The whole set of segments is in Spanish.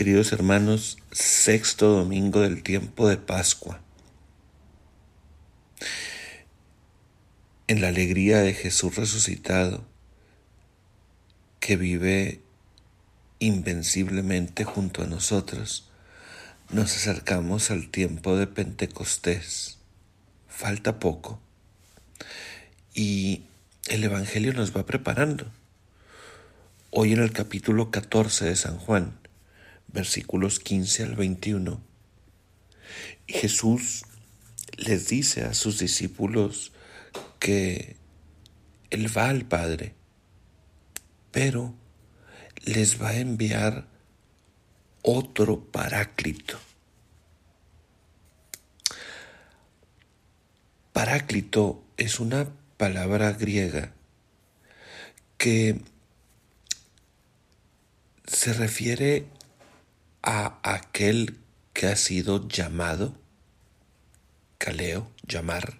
queridos hermanos, sexto domingo del tiempo de Pascua. En la alegría de Jesús resucitado, que vive invenciblemente junto a nosotros, nos acercamos al tiempo de Pentecostés. Falta poco. Y el Evangelio nos va preparando. Hoy en el capítulo 14 de San Juan, versículos 15 al 21, Jesús les dice a sus discípulos que Él va al Padre, pero les va a enviar otro paráclito. Paráclito es una palabra griega que se refiere a aquel que ha sido llamado, caleo, llamar,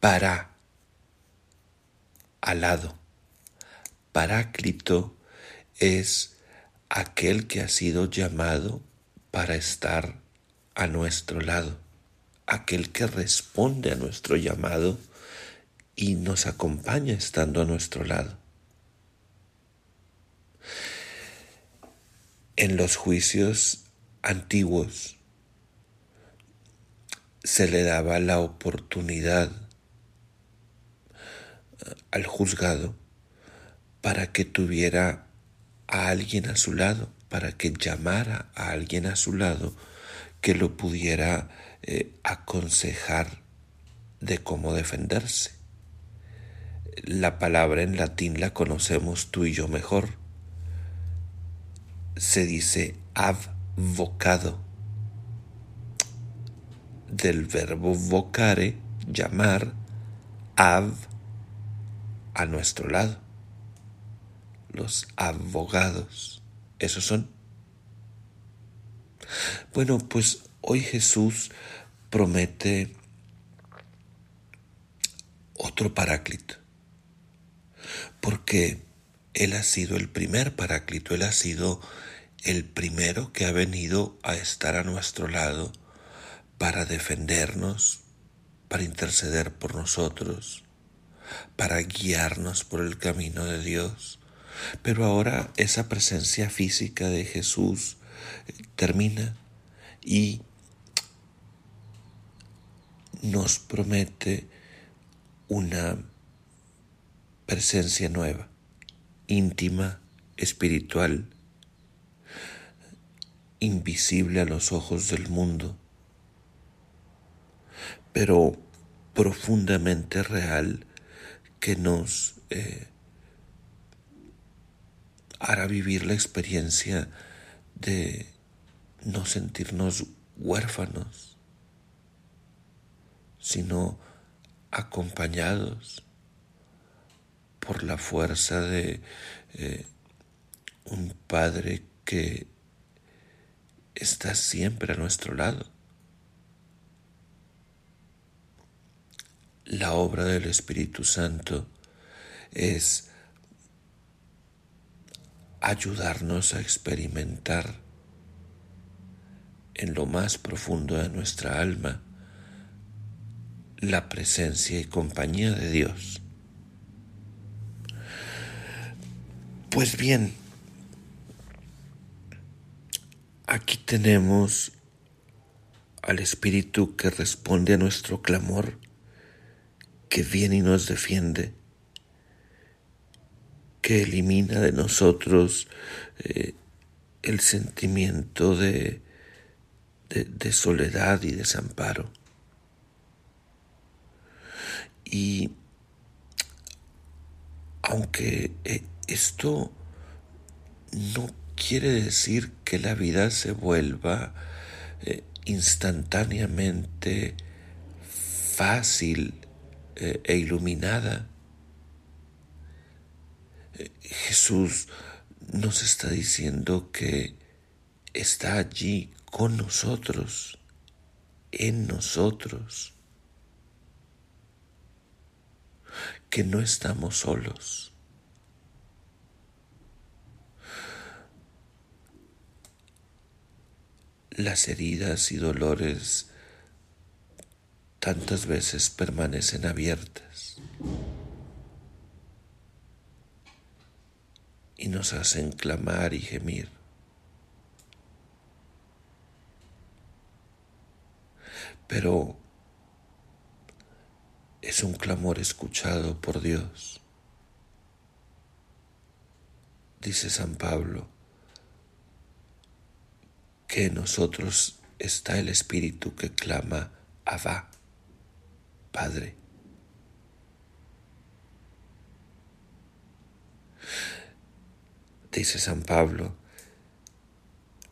para, al lado. Paráclito es aquel que ha sido llamado para estar a nuestro lado, aquel que responde a nuestro llamado y nos acompaña estando a nuestro lado. En los juicios antiguos se le daba la oportunidad eh, al juzgado para que tuviera a alguien a su lado, para que llamara a alguien a su lado que lo pudiera eh, aconsejar de cómo defenderse. La palabra en latín la conocemos tú y yo mejor se dice avocado del verbo vocare, llamar, av, a nuestro lado. Los abogados, esos son. Bueno, pues hoy Jesús promete otro paráclito, porque Él ha sido el primer paráclito, Él ha sido el primero que ha venido a estar a nuestro lado para defendernos, para interceder por nosotros, para guiarnos por el camino de Dios. Pero ahora esa presencia física de Jesús termina y nos promete una presencia nueva, íntima, espiritual, invisible a los ojos del mundo, pero profundamente real que nos eh, hará vivir la experiencia de no sentirnos huérfanos, sino acompañados por la fuerza de eh, un Padre que está siempre a nuestro lado. La obra del Espíritu Santo es ayudarnos a experimentar en lo más profundo de nuestra alma la presencia y compañía de Dios. Pues bien, Aquí tenemos al Espíritu que responde a nuestro clamor, que viene y nos defiende, que elimina de nosotros eh, el sentimiento de, soledad y desamparo. Y aunque eh, esto no quiere decir que la vida se vuelva eh, instantáneamente fácil eh, e iluminada. Eh, Jesús nos está diciendo que está allí con nosotros, en nosotros, que no estamos solos las heridas y dolores tantas veces permanecen abiertas y nos hacen clamar y gemir. Pero es un clamor escuchado por Dios. Dice San Pablo que en nosotros está el Espíritu que clama Abba, Padre. Dice San Pablo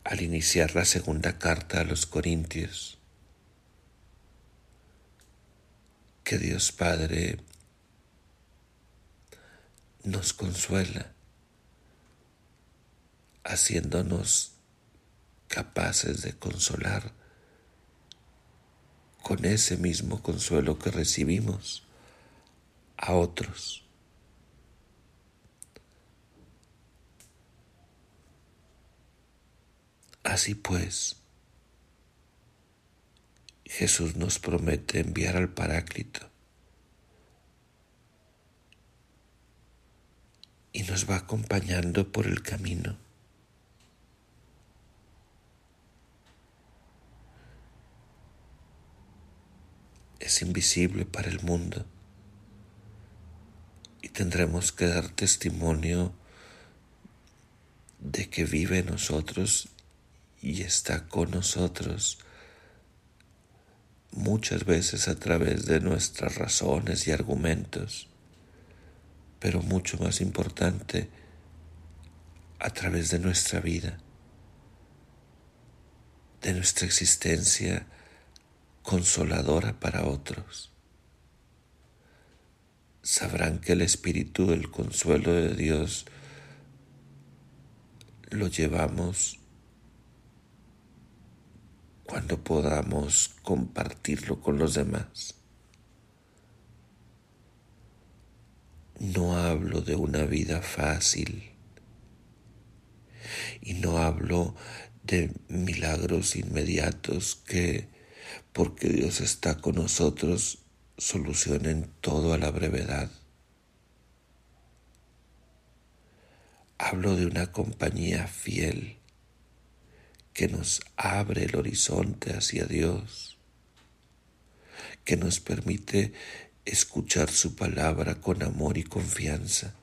al iniciar la segunda carta a los Corintios que Dios Padre nos consuela haciéndonos capaces de consolar con ese mismo consuelo que recibimos a otros. Así pues, Jesús nos promete enviar al Paráclito y nos va acompañando por el camino. Invisible para el mundo. Y tendremos que dar testimonio de que vive en nosotros y está con nosotros muchas veces a través de nuestras razones y argumentos, pero mucho más importante, a través de nuestra vida, de nuestra existencia consoladora para otros. Sabrán que el Espíritu del consuelo de Dios lo llevamos cuando podamos compartirlo con los demás. No hablo de una vida fácil y no hablo de milagros inmediatos que porque Dios está con nosotros, solucionen todo a la brevedad. Hablo de una compañía fiel que nos abre el horizonte hacia Dios, que nos permite escuchar su palabra con amor y confianza.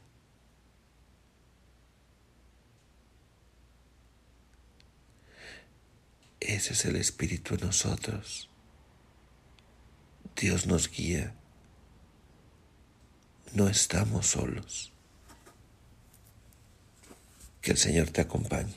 Ese es el Espíritu en nosotros. Dios nos guía. No estamos solos. Que el Señor te acompañe.